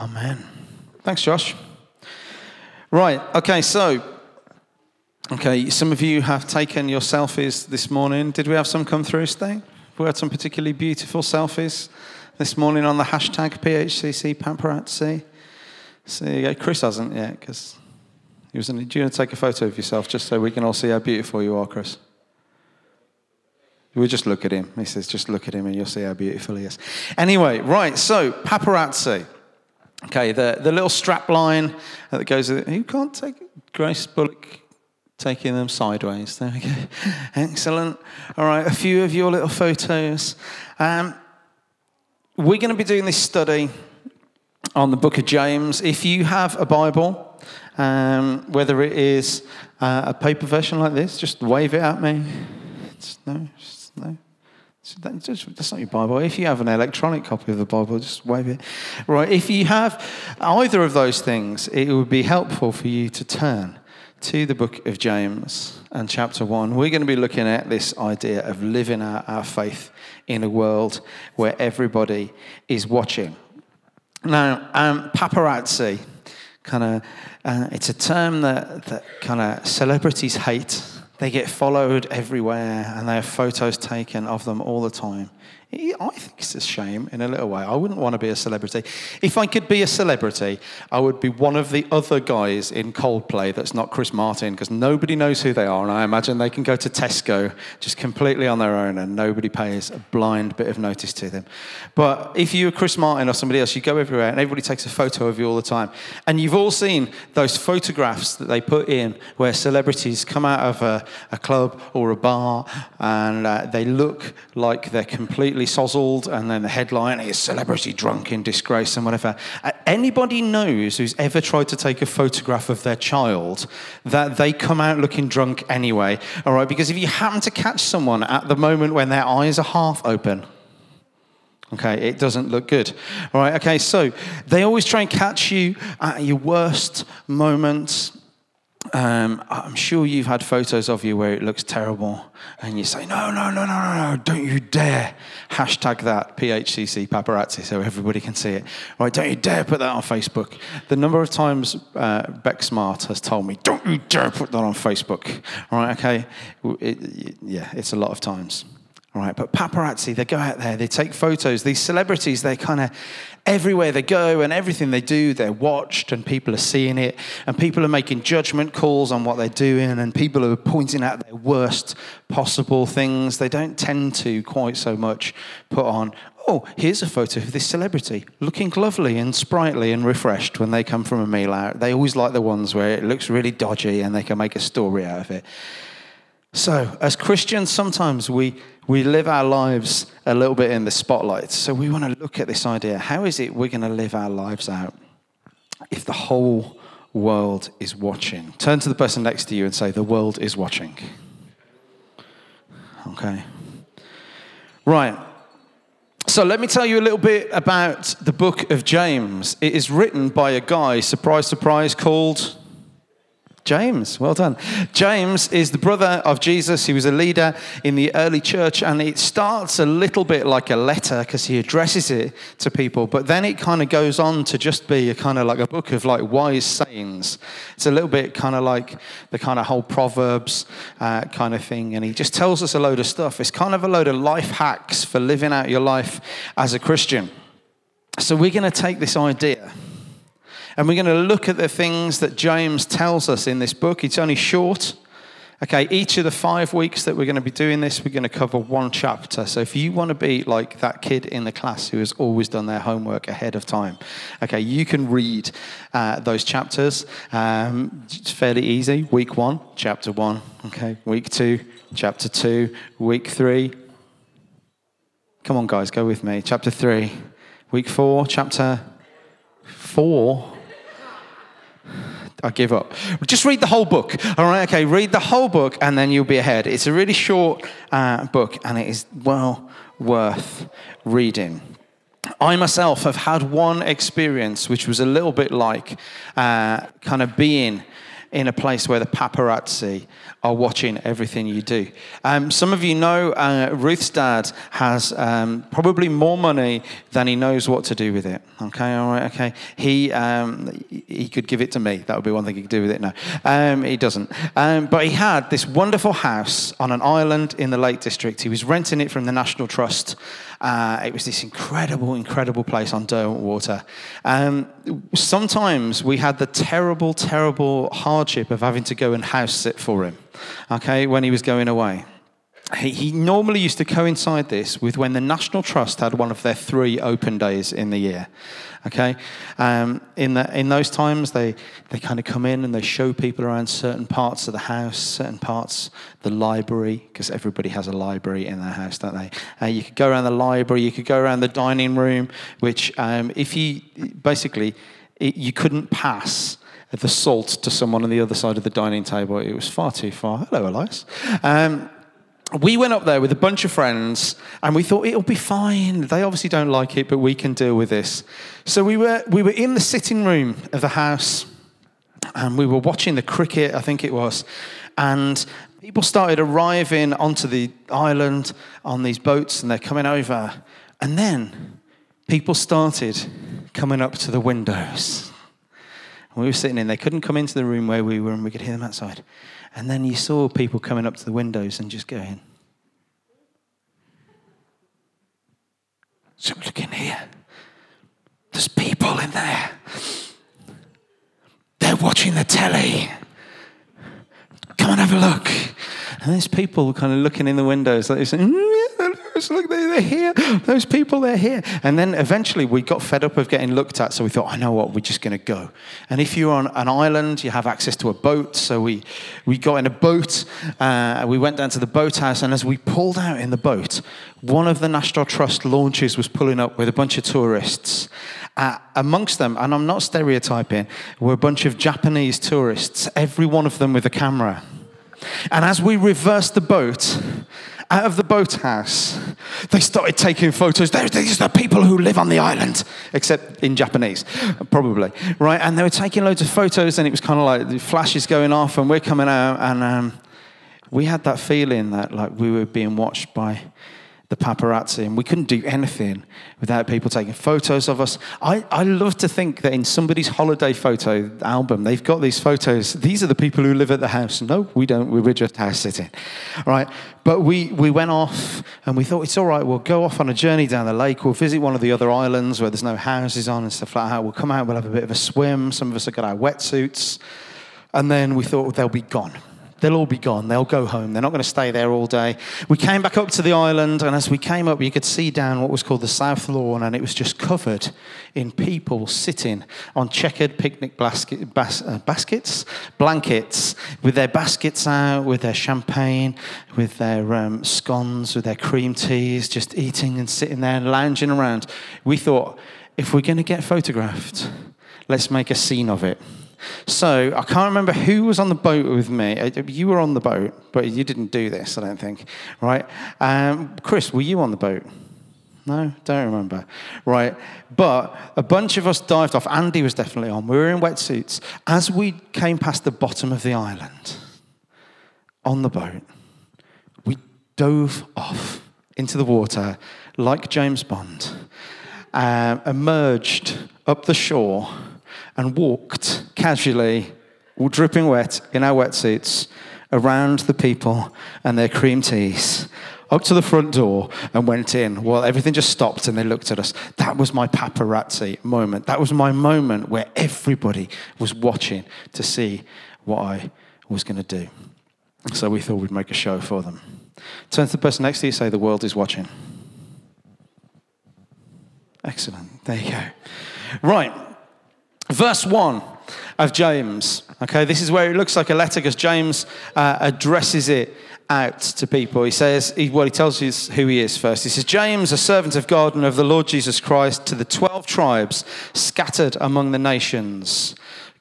Amen. Thanks, Josh. Right, okay, so, okay, some of you have taken your selfies this morning. Did we have some come through today? We had some particularly beautiful selfies this morning on the hashtag PHCC Paparazzi. So go. Chris hasn't yet because he was. In, do you want to take a photo of yourself just so we can all see how beautiful you are, Chris? We just look at him. He says, just look at him and you'll see how beautiful he is. Anyway, right, so paparazzi. Okay, the, the little strap line that goes. Who can't take Grace Bullock taking them sideways? There we go. Excellent. All right, a few of your little photos. Um, we're going to be doing this study on the book of James. If you have a Bible, um, whether it is uh, a paper version like this, just wave it at me. It's, no, just, no. That's not your Bible. If you have an electronic copy of the Bible, just wave it. Right. If you have either of those things, it would be helpful for you to turn to the book of James and chapter 1. We're going to be looking at this idea of living out our faith in a world where everybody is watching. Now, um, paparazzi, kind of, uh, it's a term that, that kind of celebrities hate. They get followed everywhere and they have photos taken of them all the time. I think it's a shame in a little way. I wouldn't want to be a celebrity. If I could be a celebrity, I would be one of the other guys in Coldplay that's not Chris Martin because nobody knows who they are. And I imagine they can go to Tesco just completely on their own and nobody pays a blind bit of notice to them. But if you're Chris Martin or somebody else, you go everywhere and everybody takes a photo of you all the time. And you've all seen those photographs that they put in where celebrities come out of a, a club or a bar and uh, they look like they're completely sozzled, and then the headline is celebrity drunk in disgrace and whatever. Uh, anybody knows who's ever tried to take a photograph of their child that they come out looking drunk anyway, all right? Because if you happen to catch someone at the moment when their eyes are half open, Okay, it doesn't look good. All right, okay, so they always try and catch you at your worst moments. Um, I'm sure you've had photos of you where it looks terrible, and you say, "No, no, no, no, no, no! Don't you dare!" Hashtag that PHCC paparazzi, so everybody can see it. Right? Don't you dare put that on Facebook. The number of times uh, Beck Smart has told me, "Don't you dare put that on Facebook." All right? Okay? It, yeah, it's a lot of times. All right, but paparazzi, they go out there, they take photos. These celebrities, they're kind of everywhere they go and everything they do, they're watched and people are seeing it and people are making judgment calls on what they're doing and people are pointing out their worst possible things. They don't tend to quite so much put on, oh, here's a photo of this celebrity looking lovely and sprightly and refreshed when they come from a meal out. They always like the ones where it looks really dodgy and they can make a story out of it. So, as Christians, sometimes we, we live our lives a little bit in the spotlight. So, we want to look at this idea how is it we're going to live our lives out if the whole world is watching? Turn to the person next to you and say, The world is watching. Okay. Right. So, let me tell you a little bit about the book of James. It is written by a guy, surprise, surprise, called James, well done. James is the brother of Jesus. He was a leader in the early church, and it starts a little bit like a letter because he addresses it to people, but then it kind of goes on to just be a kind of like a book of like wise sayings. It's a little bit kind of like the kind of whole Proverbs uh, kind of thing, and he just tells us a load of stuff. It's kind of a load of life hacks for living out your life as a Christian. So we're going to take this idea and we're going to look at the things that James tells us in this book. It's only short. Okay, each of the five weeks that we're going to be doing this, we're going to cover one chapter. So if you want to be like that kid in the class who has always done their homework ahead of time, okay, you can read uh, those chapters. Um, it's fairly easy. Week one, chapter one. Okay, week two, chapter two. Week three. Come on, guys, go with me. Chapter three. Week four, chapter four. I give up. Just read the whole book. All right, okay, read the whole book and then you'll be ahead. It's a really short uh, book and it is well worth reading. I myself have had one experience which was a little bit like uh, kind of being in a place where the paparazzi are watching everything you do. Um, some of you know uh, Ruth's dad has um, probably more money than he knows what to do with it. Okay, all right, okay. He um, he could give it to me. That would be one thing he could do with it. No, um, he doesn't. Um, but he had this wonderful house on an island in the Lake District. He was renting it from the National Trust. Uh, it was this incredible, incredible place on Derwent Water. Um, sometimes we had the terrible, terrible hardship of having to go and house sit for him, okay, when he was going away. He, normally used to coincide this with when the National Trust had one of their three open days in the year. Okay, um, in the, in those times they they kind of come in and they show people around certain parts of the house, certain parts the library because everybody has a library in their house, don't they? Uh, you could go around the library, you could go around the dining room, which um, if you basically it, you couldn't pass the salt to someone on the other side of the dining table. It was far too far. Hello, Elias. Um, we went up there with a bunch of friends and we thought it'll be fine. They obviously don't like it, but we can deal with this. So we were, we were in the sitting room of the house and we were watching the cricket, I think it was. And people started arriving onto the island on these boats and they're coming over. And then people started coming up to the windows. we were sitting in, they couldn't come into the room where we were and we could hear them outside. And then you saw people coming up to the windows and just going, So look in here. There's people in there. They're watching the telly. Come and have a look. And there's people kind of looking in the windows, like mm, look, they're here. Those people, they're here. And then eventually we got fed up of getting looked at, so we thought, I know what, we're just going to go. And if you're on an island, you have access to a boat. So we, we got in a boat. Uh, we went down to the boathouse, and as we pulled out in the boat, one of the National Trust launches was pulling up with a bunch of tourists. Uh, amongst them, and I'm not stereotyping, were a bunch of Japanese tourists, every one of them with a camera. And as we reversed the boat, out of the boathouse, they started taking photos. These are the people who live on the island, except in Japanese, probably, right? And they were taking loads of photos, and it was kind of like the flashes going off, and we're coming out, and um, we had that feeling that like we were being watched by the paparazzi, and we couldn't do anything without people taking photos of us. I, I love to think that in somebody's holiday photo album, they've got these photos. These are the people who live at the house. No, we don't. We were just house sitting, right? But we, we went off and we thought it's all right. We'll go off on a journey down the lake. We'll visit one of the other islands where there's no houses on and stuff like that. We'll come out. We'll have a bit of a swim. Some of us have got our wetsuits, and then we thought they'll be gone. They'll all be gone. They'll go home. They're not going to stay there all day. We came back up to the island, and as we came up, you could see down what was called the South Lawn, and it was just covered in people sitting on checkered picnic basket, bas, uh, baskets, blankets, with their baskets out, with their champagne, with their um, scones, with their cream teas, just eating and sitting there and lounging around. We thought, if we're going to get photographed, let's make a scene of it. So I can't remember who was on the boat with me. Uh, you were on the boat, but you didn't do this, I don't think. Right? Um, Chris, were you on the boat? No, don't remember. Right. But a bunch of us dived off. Andy was definitely on. We were in wetsuits. As we came past the bottom of the island on the boat, we dove off into the water like James Bond, uh, emerged up the shore and walked casually, all dripping wet in our wetsuits, around the people and their cream teas, up to the front door and went in. Well, everything just stopped and they looked at us. That was my paparazzi moment. That was my moment where everybody was watching to see what I was going to do. So we thought we'd make a show for them. Turn to the person next to you, say, The world is watching. Excellent. There you go. Right. Verse 1 of James. Okay, this is where it looks like a letter because James uh, addresses it out to people. He says, he, well, he tells you who he is first. He says, James, a servant of God and of the Lord Jesus Christ, to the 12 tribes scattered among the nations,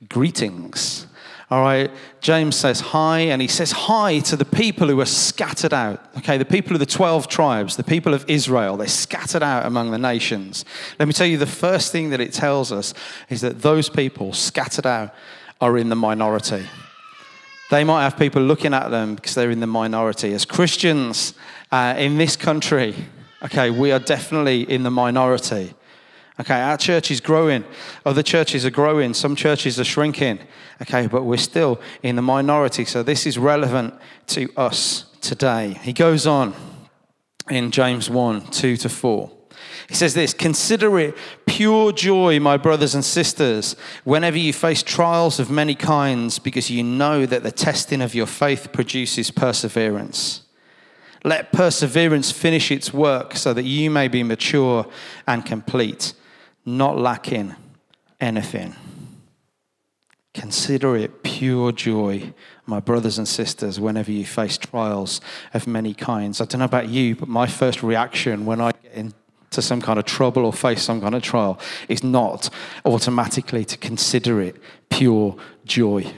greetings. All right, James says hi, and he says hi to the people who are scattered out. Okay, the people of the 12 tribes, the people of Israel, they're scattered out among the nations. Let me tell you the first thing that it tells us is that those people scattered out are in the minority. They might have people looking at them because they're in the minority. As Christians uh, in this country, okay, we are definitely in the minority. Okay, our church is growing. Other churches are growing. Some churches are shrinking. Okay, but we're still in the minority. So this is relevant to us today. He goes on in James 1 2 to 4. He says this Consider it pure joy, my brothers and sisters, whenever you face trials of many kinds, because you know that the testing of your faith produces perseverance. Let perseverance finish its work so that you may be mature and complete, not lacking anything. Consider it pure joy, my brothers and sisters, whenever you face trials of many kinds. I don't know about you, but my first reaction when I get into some kind of trouble or face some kind of trial is not automatically to consider it pure joy.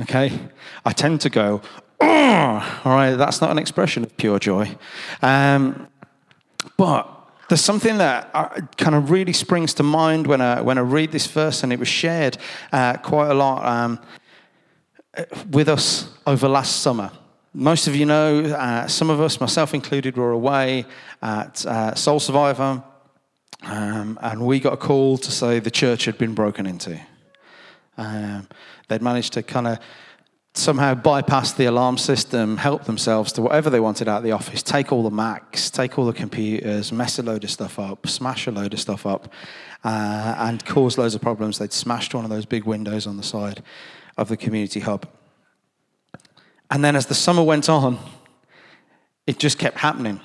Okay? I tend to go, all right, that's not an expression of pure joy. Um, but there's something that uh, kind of really springs to mind when I, when I read this verse, and it was shared uh, quite a lot um, with us over last summer. Most of you know, uh, some of us, myself included, were away at uh, Soul Survivor, um, and we got a call to say the church had been broken into. Um, they'd managed to kind of somehow bypass the alarm system, help themselves to whatever they wanted out of the office, take all the Macs, take all the computers, mess a load of stuff up, smash a load of stuff up, uh, and cause loads of problems. They'd smashed one of those big windows on the side of the community hub. And then as the summer went on, it just kept happening.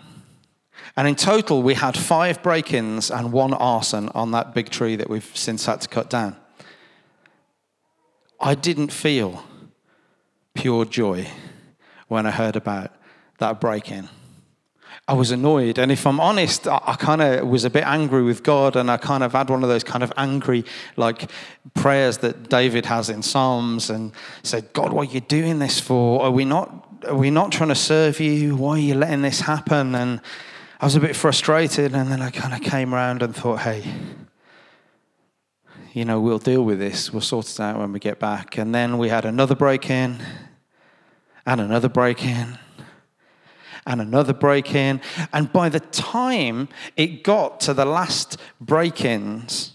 And in total, we had five break ins and one arson on that big tree that we've since had to cut down. I didn't feel pure joy when I heard about that break in. I was annoyed. And if I'm honest, I, I kind of was a bit angry with God. And I kind of had one of those kind of angry, like, prayers that David has in Psalms and said, God, what are you doing this for? Are we not, are we not trying to serve you? Why are you letting this happen? And I was a bit frustrated. And then I kind of came around and thought, hey, you know, we'll deal with this. We'll sort it out when we get back. And then we had another break in, and another break in, and another break in. And by the time it got to the last break ins,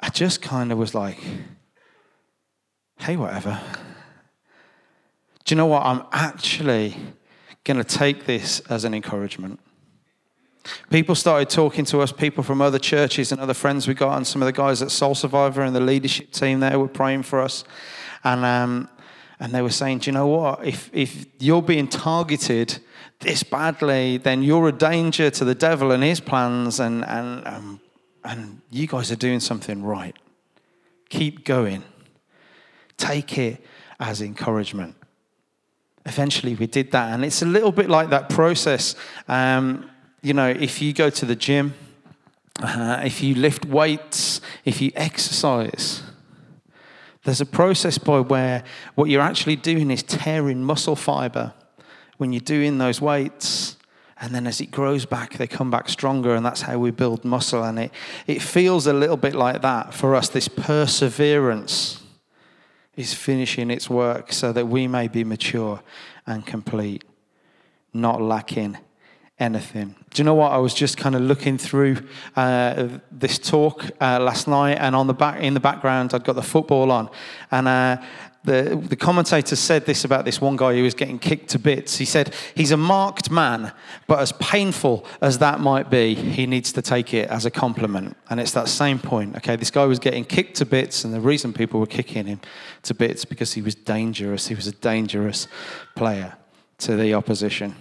I just kind of was like, hey, whatever. Do you know what? I'm actually going to take this as an encouragement. People started talking to us, people from other churches and other friends we got, and some of the guys at Soul Survivor and the leadership team there were praying for us. And um, and they were saying, Do you know what? If, if you're being targeted this badly, then you're a danger to the devil and his plans, and, and, um, and you guys are doing something right. Keep going. Take it as encouragement. Eventually, we did that, and it's a little bit like that process. Um, you know, if you go to the gym, uh, if you lift weights, if you exercise, there's a process by where what you're actually doing is tearing muscle fiber when you're doing those weights. And then as it grows back, they come back stronger, and that's how we build muscle. And it, it feels a little bit like that for us this perseverance is finishing its work so that we may be mature and complete, not lacking anything. Do you know what? I was just kind of looking through uh, this talk uh, last night, and on the back in the background, I'd got the football on, and. Uh, the, the commentator said this about this one guy who was getting kicked to bits. He said, He's a marked man, but as painful as that might be, he needs to take it as a compliment. And it's that same point. Okay, this guy was getting kicked to bits, and the reason people were kicking him to bits because he was dangerous. He was a dangerous player to the opposition.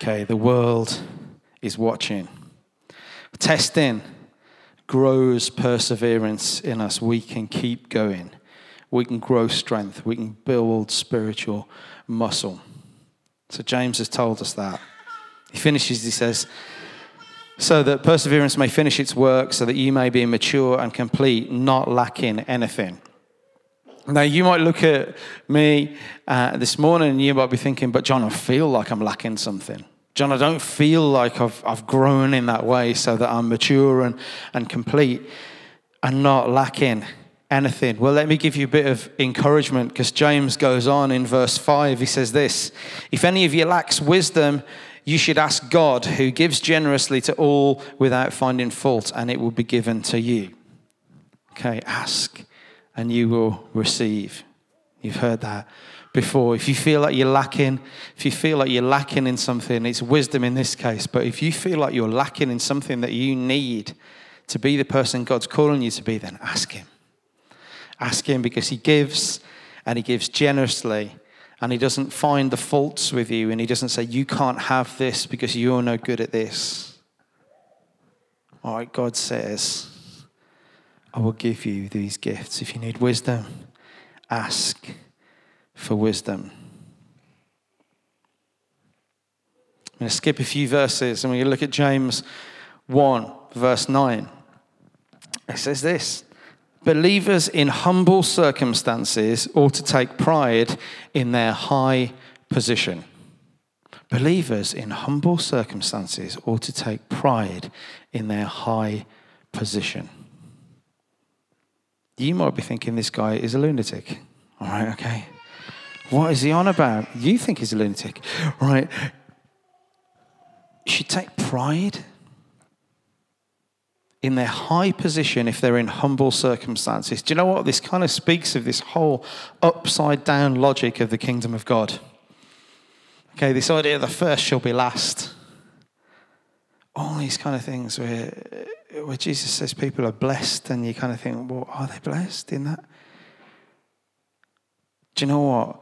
Okay, the world is watching. Testing grows perseverance in us. We can keep going. We can grow strength. We can build spiritual muscle. So James has told us that. He finishes, he says, so that perseverance may finish its work, so that you may be mature and complete, not lacking anything. Now, you might look at me uh, this morning and you might be thinking, but John, I feel like I'm lacking something. John, I don't feel like I've, I've grown in that way so that I'm mature and, and complete and not lacking anything. Well, let me give you a bit of encouragement because James goes on in verse 5. He says this If any of you lacks wisdom, you should ask God, who gives generously to all without finding fault, and it will be given to you. Okay, ask and you will receive. You've heard that before. If you feel like you're lacking, if you feel like you're lacking in something, it's wisdom in this case, but if you feel like you're lacking in something that you need to be the person God's calling you to be, then ask Him. Ask Him because He gives and He gives generously and He doesn't find the faults with you and He doesn't say, You can't have this because you're no good at this. All right, God says, I will give you these gifts. If you need wisdom, ask for wisdom. I'm going to skip a few verses and we're going to look at James 1, verse 9. It says this Believers in humble circumstances ought to take pride in their high position. Believers in humble circumstances ought to take pride in their high position. You might be thinking this guy is a lunatic. All right, okay. What is he on about? You think he's a lunatic. Right. You should take pride in their high position if they're in humble circumstances. Do you know what? This kind of speaks of this whole upside down logic of the kingdom of God. Okay, this idea of the first shall be last. All these kind of things where, where Jesus says people are blessed, and you kind of think, well, are they blessed in that? Do you know what?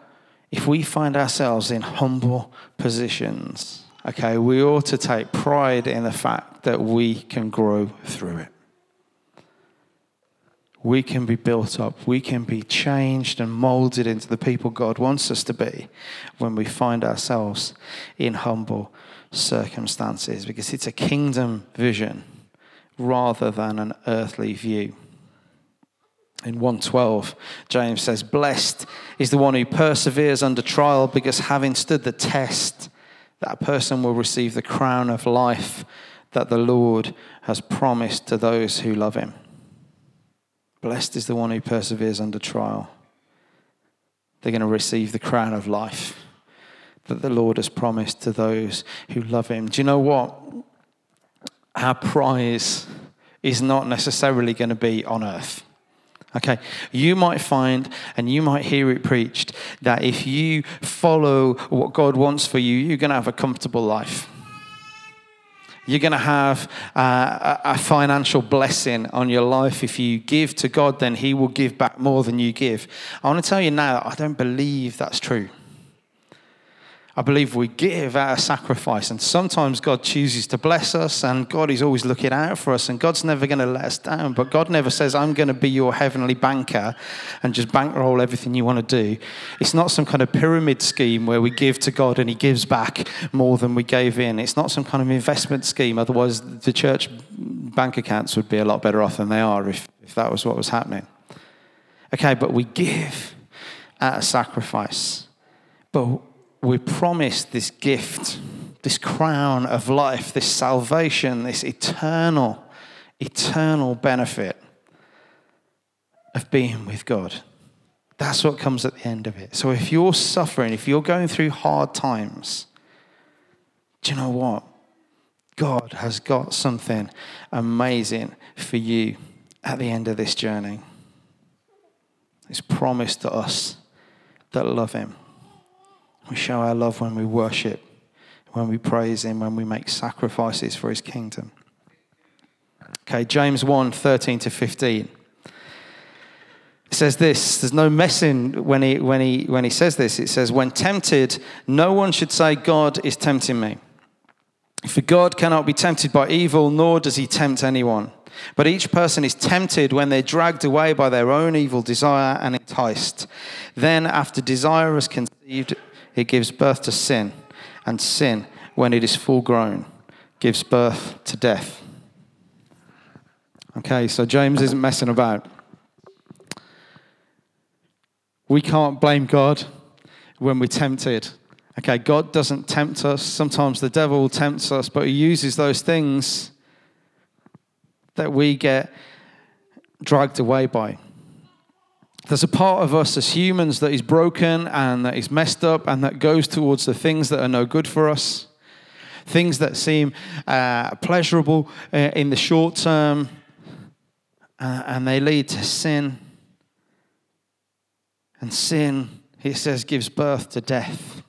If we find ourselves in humble positions, okay, we ought to take pride in the fact that we can grow through it. We can be built up. We can be changed and molded into the people God wants us to be when we find ourselves in humble circumstances because it's a kingdom vision rather than an earthly view. In 112, James says, Blessed is the one who perseveres under trial because having stood the test, that person will receive the crown of life that the Lord has promised to those who love him. Blessed is the one who perseveres under trial. They're going to receive the crown of life that the Lord has promised to those who love him. Do you know what? Our prize is not necessarily going to be on earth. Okay, you might find and you might hear it preached that if you follow what God wants for you, you're going to have a comfortable life. You're going to have uh, a financial blessing on your life. If you give to God, then He will give back more than you give. I want to tell you now, I don't believe that's true. I believe we give our sacrifice, and sometimes God chooses to bless us, and God is always looking out for us, and God's never going to let us down. But God never says, I'm going to be your heavenly banker and just bankroll everything you want to do. It's not some kind of pyramid scheme where we give to God and He gives back more than we gave in. It's not some kind of investment scheme, otherwise, the church bank accounts would be a lot better off than they are if, if that was what was happening. Okay, but we give at a sacrifice. But we're promised this gift, this crown of life, this salvation, this eternal, eternal benefit of being with God. That's what comes at the end of it. So if you're suffering, if you're going through hard times, do you know what? God has got something amazing for you at the end of this journey. It's promised to us that love Him. We show our love when we worship, when we praise Him, when we make sacrifices for His kingdom. Okay, James 1 13 to 15. It says this there's no messing when he, when, he, when he says this. It says, When tempted, no one should say, God is tempting me. For God cannot be tempted by evil, nor does he tempt anyone. But each person is tempted when they're dragged away by their own evil desire and enticed. Then, after desire is conceived, it gives birth to sin, and sin, when it is full grown, gives birth to death. Okay, so James isn't messing about. We can't blame God when we're tempted. Okay, God doesn't tempt us. Sometimes the devil tempts us, but he uses those things that we get dragged away by. There's a part of us as humans that is broken and that is messed up and that goes towards the things that are no good for us, things that seem uh, pleasurable uh, in the short term, uh, and they lead to sin. And sin, he says, gives birth to death.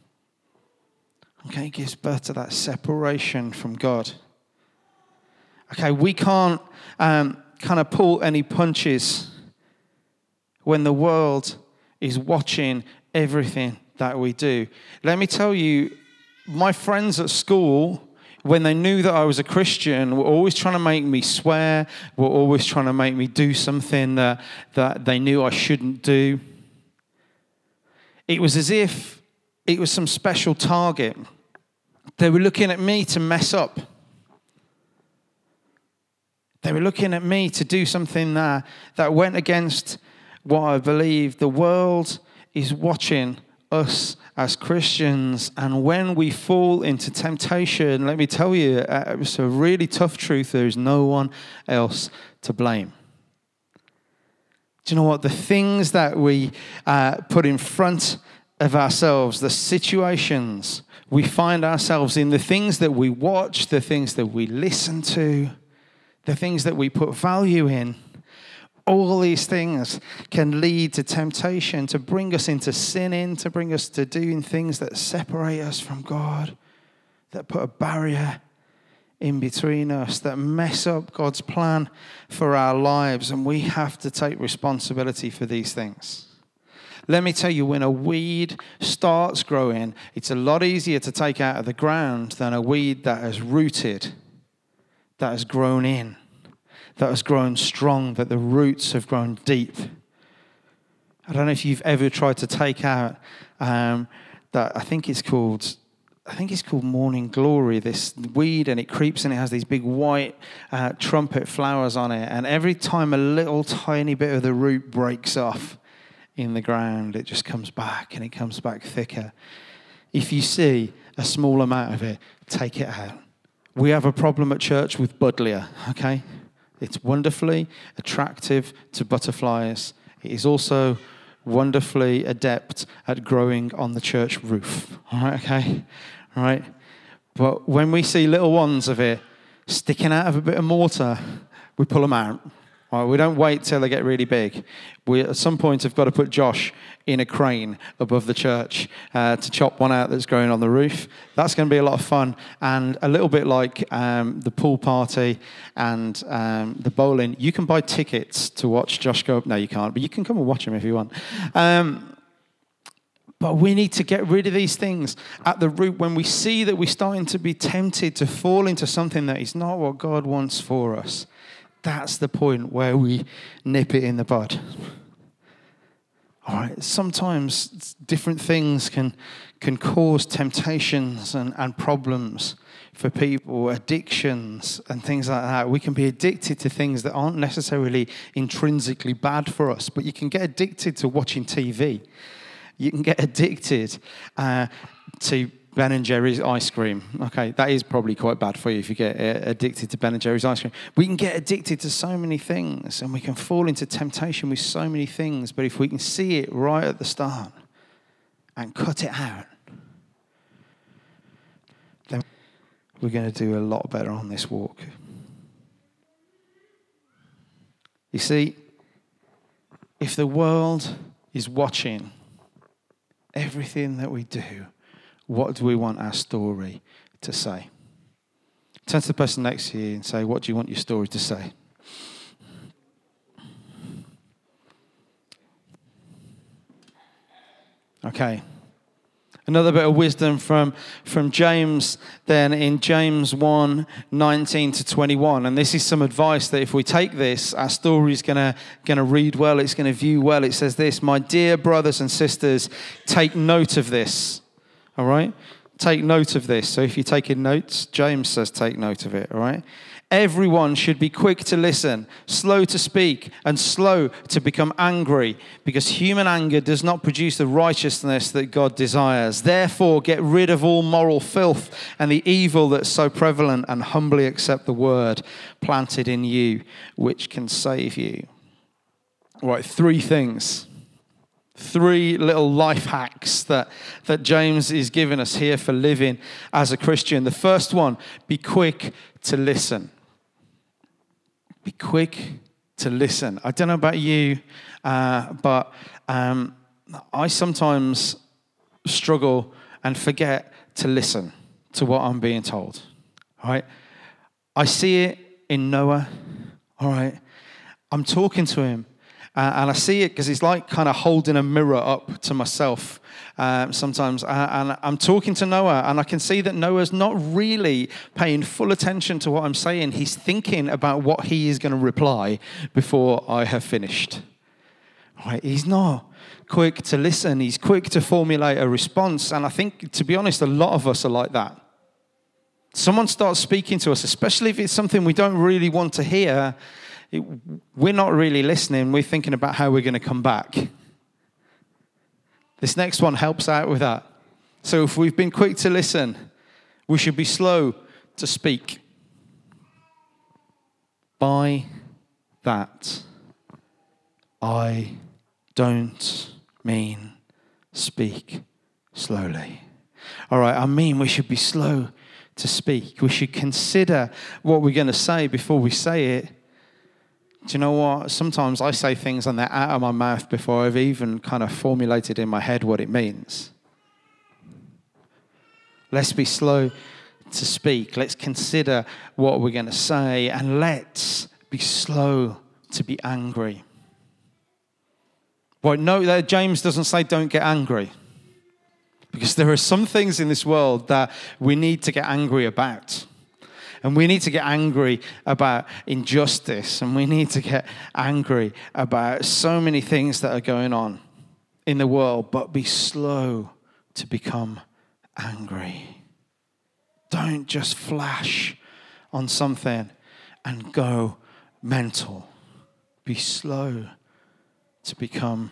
Okay, gives birth to that separation from God. Okay, we can't um, kind of pull any punches when the world is watching everything that we do. Let me tell you, my friends at school, when they knew that I was a Christian, were always trying to make me swear, were always trying to make me do something that, that they knew I shouldn't do. It was as if it was some special target. They were looking at me to mess up. They were looking at me to do something that, that went against what I believe the world is watching us as Christians. And when we fall into temptation, let me tell you, uh, it's a really tough truth. There is no one else to blame. Do you know what? The things that we uh, put in front of ourselves, the situations we find ourselves in, the things that we watch, the things that we listen to, the things that we put value in, all these things can lead to temptation, to bring us into sinning, to bring us to doing things that separate us from God, that put a barrier in between us, that mess up God's plan for our lives. And we have to take responsibility for these things. Let me tell you, when a weed starts growing, it's a lot easier to take out of the ground than a weed that has rooted, that has grown in that has grown strong, that the roots have grown deep. I don't know if you've ever tried to take out um, that, I think it's called. I think it's called morning glory, this weed, and it creeps and it has these big white uh, trumpet flowers on it. And every time a little tiny bit of the root breaks off in the ground, it just comes back and it comes back thicker. If you see a small amount of it, take it out. We have a problem at church with buddleia, okay? It's wonderfully attractive to butterflies. It is also wonderfully adept at growing on the church roof. All right, okay? All right? But when we see little ones of it sticking out of a bit of mortar, we pull them out. Right, we don't wait till they get really big. We at some point have got to put Josh in a crane above the church uh, to chop one out that's growing on the roof. That's going to be a lot of fun and a little bit like um, the pool party and um, the bowling. You can buy tickets to watch Josh go up. No, you can't, but you can come and watch him if you want. Um, but we need to get rid of these things at the root when we see that we're starting to be tempted to fall into something that is not what God wants for us. That's the point where we nip it in the bud. All right, sometimes different things can, can cause temptations and, and problems for people, addictions and things like that. We can be addicted to things that aren't necessarily intrinsically bad for us, but you can get addicted to watching TV. You can get addicted uh, to Ben and Jerry's ice cream. Okay, that is probably quite bad for you if you get uh, addicted to Ben and Jerry's ice cream. We can get addicted to so many things and we can fall into temptation with so many things, but if we can see it right at the start and cut it out, then we're going to do a lot better on this walk. You see, if the world is watching everything that we do, what do we want our story to say? Turn to the person next to you and say, What do you want your story to say? Okay. Another bit of wisdom from, from James, then in James 1 19 to 21. And this is some advice that if we take this, our story is going to read well, it's going to view well. It says this My dear brothers and sisters, take note of this. All right? Take note of this. So if you're taking notes, James says take note of it. All right? Everyone should be quick to listen, slow to speak, and slow to become angry, because human anger does not produce the righteousness that God desires. Therefore, get rid of all moral filth and the evil that's so prevalent, and humbly accept the word planted in you, which can save you. All right, three things Three little life hacks that, that James is giving us here for living as a Christian. The first one be quick to listen. Be quick to listen. I don't know about you, uh, but um, I sometimes struggle and forget to listen to what I'm being told. All right? I see it in Noah. All right? I'm talking to him. Uh, and I see it because it's like kind of holding a mirror up to myself um, sometimes. And I'm talking to Noah, and I can see that Noah's not really paying full attention to what I'm saying. He's thinking about what he is going to reply before I have finished. Right? He's not quick to listen, he's quick to formulate a response. And I think, to be honest, a lot of us are like that. Someone starts speaking to us, especially if it's something we don't really want to hear, it, we're not really listening. We're thinking about how we're going to come back. This next one helps out with that. So if we've been quick to listen, we should be slow to speak. By that, I don't mean speak slowly. All right, I mean we should be slow to speak. We should consider what we're going to say before we say it. Do you know what? Sometimes I say things and they're out of my mouth before I've even kind of formulated in my head what it means. Let's be slow to speak. Let's consider what we're going to say and let's be slow to be angry. Well, no, James doesn't say don't get angry. Because there are some things in this world that we need to get angry about. And we need to get angry about injustice. And we need to get angry about so many things that are going on in the world. But be slow to become angry. Don't just flash on something and go mental. Be slow to become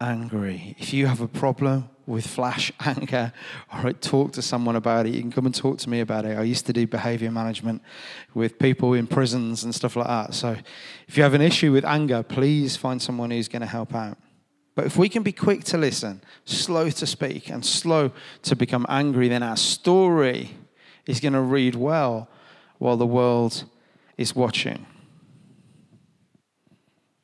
angry. If you have a problem with flash anger, right, talk to someone about it. You can come and talk to me about it. I used to do behavior management with people in prisons and stuff like that. So if you have an issue with anger, please find someone who's going to help out. But if we can be quick to listen, slow to speak, and slow to become angry, then our story is going to read well while the world is watching.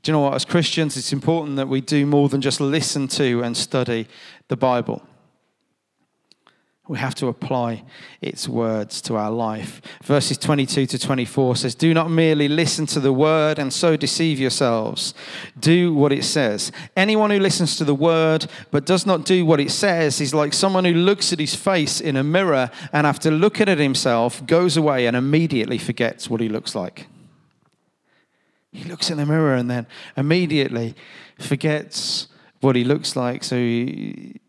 Do you know what? As Christians, it's important that we do more than just listen to and study the Bible. We have to apply its words to our life. Verses 22 to 24 says, Do not merely listen to the word and so deceive yourselves. Do what it says. Anyone who listens to the word but does not do what it says is like someone who looks at his face in a mirror and after looking at himself goes away and immediately forgets what he looks like. He looks in the mirror and then immediately forgets what he looks like. So he,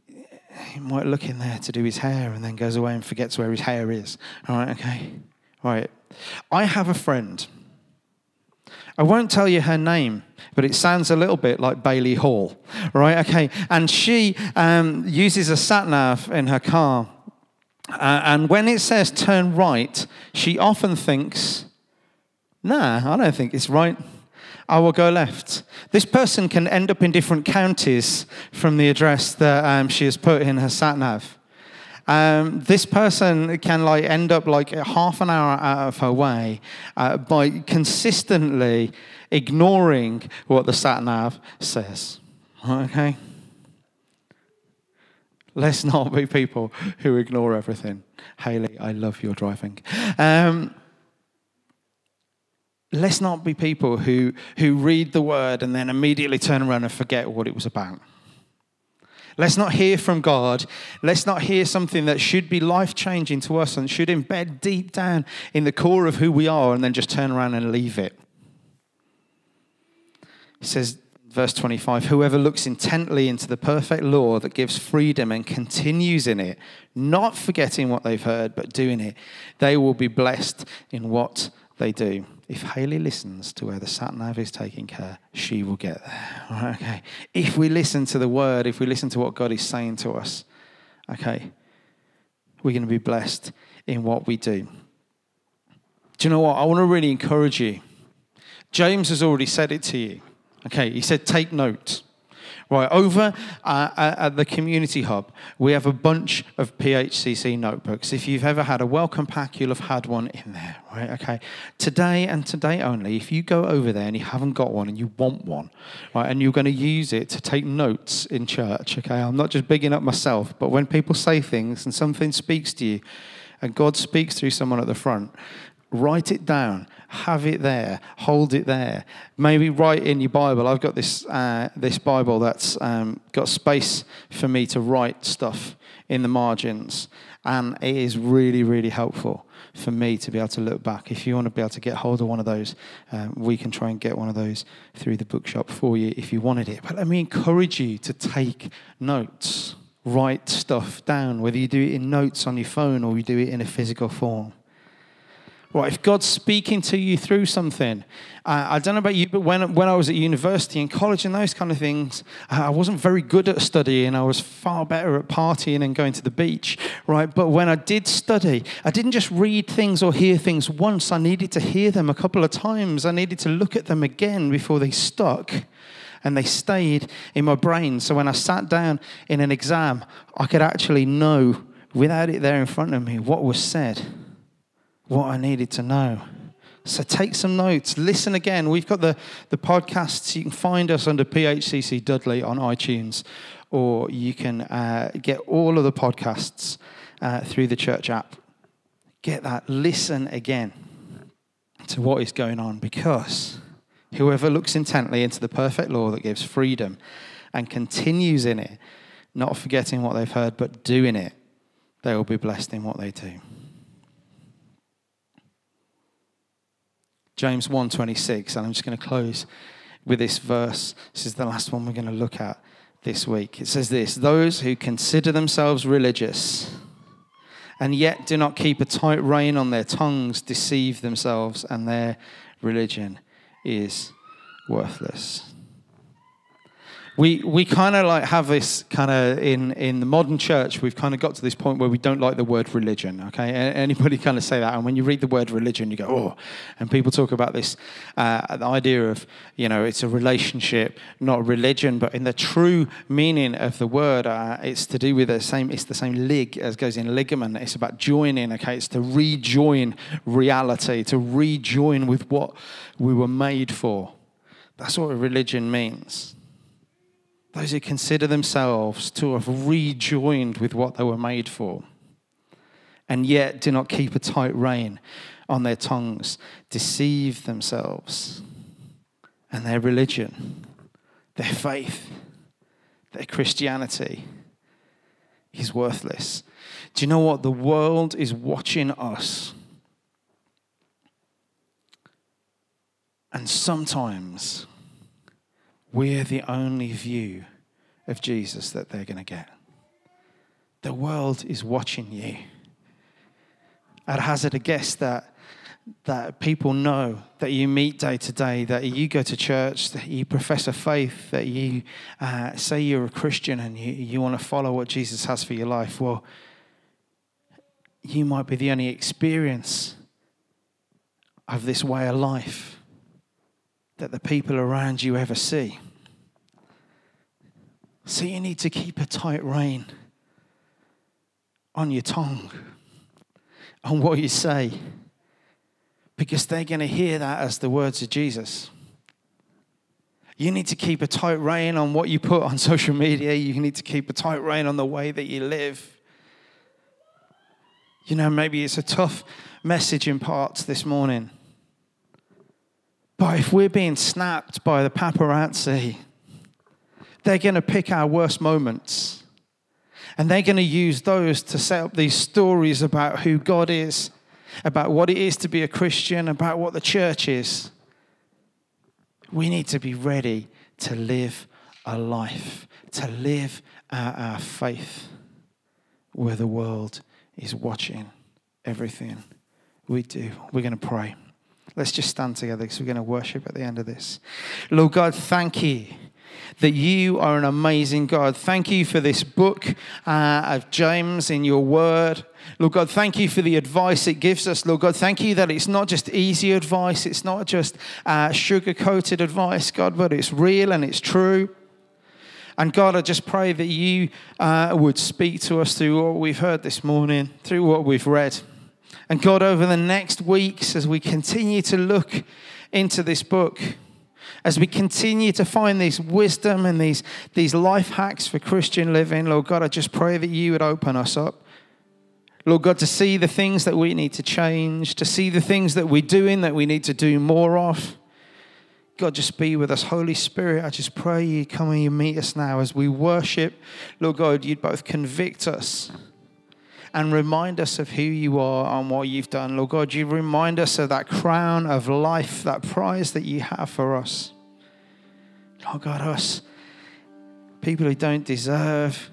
he might look in there to do his hair and then goes away and forgets where his hair is. All right, okay. All right. I have a friend. I won't tell you her name, but it sounds a little bit like Bailey Hall, right? Okay, and she um, uses a sat nav in her car, uh, and when it says turn right, she often thinks Nah, I don't think it's right. I will go left. This person can end up in different counties from the address that um, she has put in her sat nav. Um, this person can like end up like half an hour out of her way uh, by consistently ignoring what the sat nav says. Okay? Let's not be people who ignore everything. Haley, I love your driving. Um, let's not be people who, who read the word and then immediately turn around and forget what it was about. Let's not hear from God. Let's not hear something that should be life changing to us and should embed deep down in the core of who we are and then just turn around and leave it. He says, verse 25 Whoever looks intently into the perfect law that gives freedom and continues in it, not forgetting what they've heard, but doing it, they will be blessed in what they do. If Haley listens to where the sat nav is taking her, she will get there. Okay. If we listen to the word, if we listen to what God is saying to us, okay, we're going to be blessed in what we do. Do you know what? I want to really encourage you. James has already said it to you. Okay, he said, take note. Right, over uh, at the Community Hub, we have a bunch of PHCC notebooks. If you've ever had a welcome pack, you'll have had one in there, right? Okay. Today and today only, if you go over there and you haven't got one and you want one, right, and you're going to use it to take notes in church, okay? I'm not just bigging up myself, but when people say things and something speaks to you, and God speaks through someone at the front, write it down have it there hold it there. Maybe write in your bible. I've got this uh, this bible that's um, got space for me to write stuff in the margins and it is really really helpful for me to be able to look back. If you want to be able to get hold of one of those um, we can try and get one of those through the bookshop for you if you wanted it. But let me encourage you to take notes. Write stuff down whether you do it in notes on your phone or you do it in a physical form Right, if God's speaking to you through something, uh, I don't know about you, but when, when I was at university and college and those kind of things, uh, I wasn't very good at studying. I was far better at partying and going to the beach, right? But when I did study, I didn't just read things or hear things once. I needed to hear them a couple of times. I needed to look at them again before they stuck and they stayed in my brain. So when I sat down in an exam, I could actually know without it there in front of me what was said what I needed to know. So take some notes, listen again. We've got the, the podcasts. You can find us under PHCC Dudley on iTunes, or you can uh, get all of the podcasts uh, through the church app. Get that, listen again to what is going on, because whoever looks intently into the perfect law that gives freedom and continues in it, not forgetting what they've heard, but doing it, they will be blessed in what they do. James 1:26 and I'm just going to close with this verse. This is the last one we're going to look at this week. It says this, those who consider themselves religious and yet do not keep a tight rein on their tongues deceive themselves and their religion is worthless we we kind of like have this kind of in in the modern church we've kind of got to this point where we don't like the word religion okay? Anybody kind of say that and when you read the word religion you go oh and people talk about this uh, the idea of you know it's a relationship not religion but in the true meaning of the word uh, it's to do with the same it's the same lig as goes in ligament. It's about joining okay? It's to rejoin reality to rejoin with what we were made for. That's what religion means those who consider themselves to have rejoined with what they were made for, and yet do not keep a tight rein on their tongues, deceive themselves and their religion, their faith, their Christianity is worthless. Do you know what? The world is watching us. And sometimes we're the only view of Jesus that they're going to get. The world is watching you. I'd hazard a guess that that people know that you meet day to day, that you go to church, that you profess a faith, that you uh, say you're a Christian and you, you want to follow what Jesus has for your life. Well, you might be the only experience of this way of life that the people around you ever see. So you need to keep a tight rein on your tongue, on what you say, because they're going to hear that as the words of Jesus. You need to keep a tight rein on what you put on social media. You need to keep a tight rein on the way that you live. You know, maybe it's a tough message in parts this morning. But if we're being snapped by the paparazzi, they're going to pick our worst moments and they're going to use those to set up these stories about who God is, about what it is to be a Christian, about what the church is. We need to be ready to live a life, to live our, our faith where the world is watching everything we do. We're going to pray. Let's just stand together because we're going to worship at the end of this. Lord God, thank you that you are an amazing God. Thank you for this book uh, of James in your word. Lord God, thank you for the advice it gives us. Lord God, thank you that it's not just easy advice, it's not just uh, sugar coated advice, God, but it's real and it's true. And God, I just pray that you uh, would speak to us through what we've heard this morning, through what we've read. And God, over the next weeks, as we continue to look into this book, as we continue to find these wisdom and these, these life hacks for Christian living, Lord God, I just pray that you would open us up. Lord God, to see the things that we need to change, to see the things that we're doing that we need to do more of. God, just be with us. Holy Spirit, I just pray you come and you meet us now as we worship. Lord God, you'd both convict us and remind us of who you are and what you've done. Lord God, you remind us of that crown of life, that prize that you have for us. Lord God, us, people who don't deserve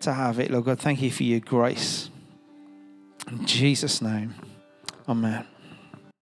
to have it, Lord God, thank you for your grace. In Jesus' name, amen.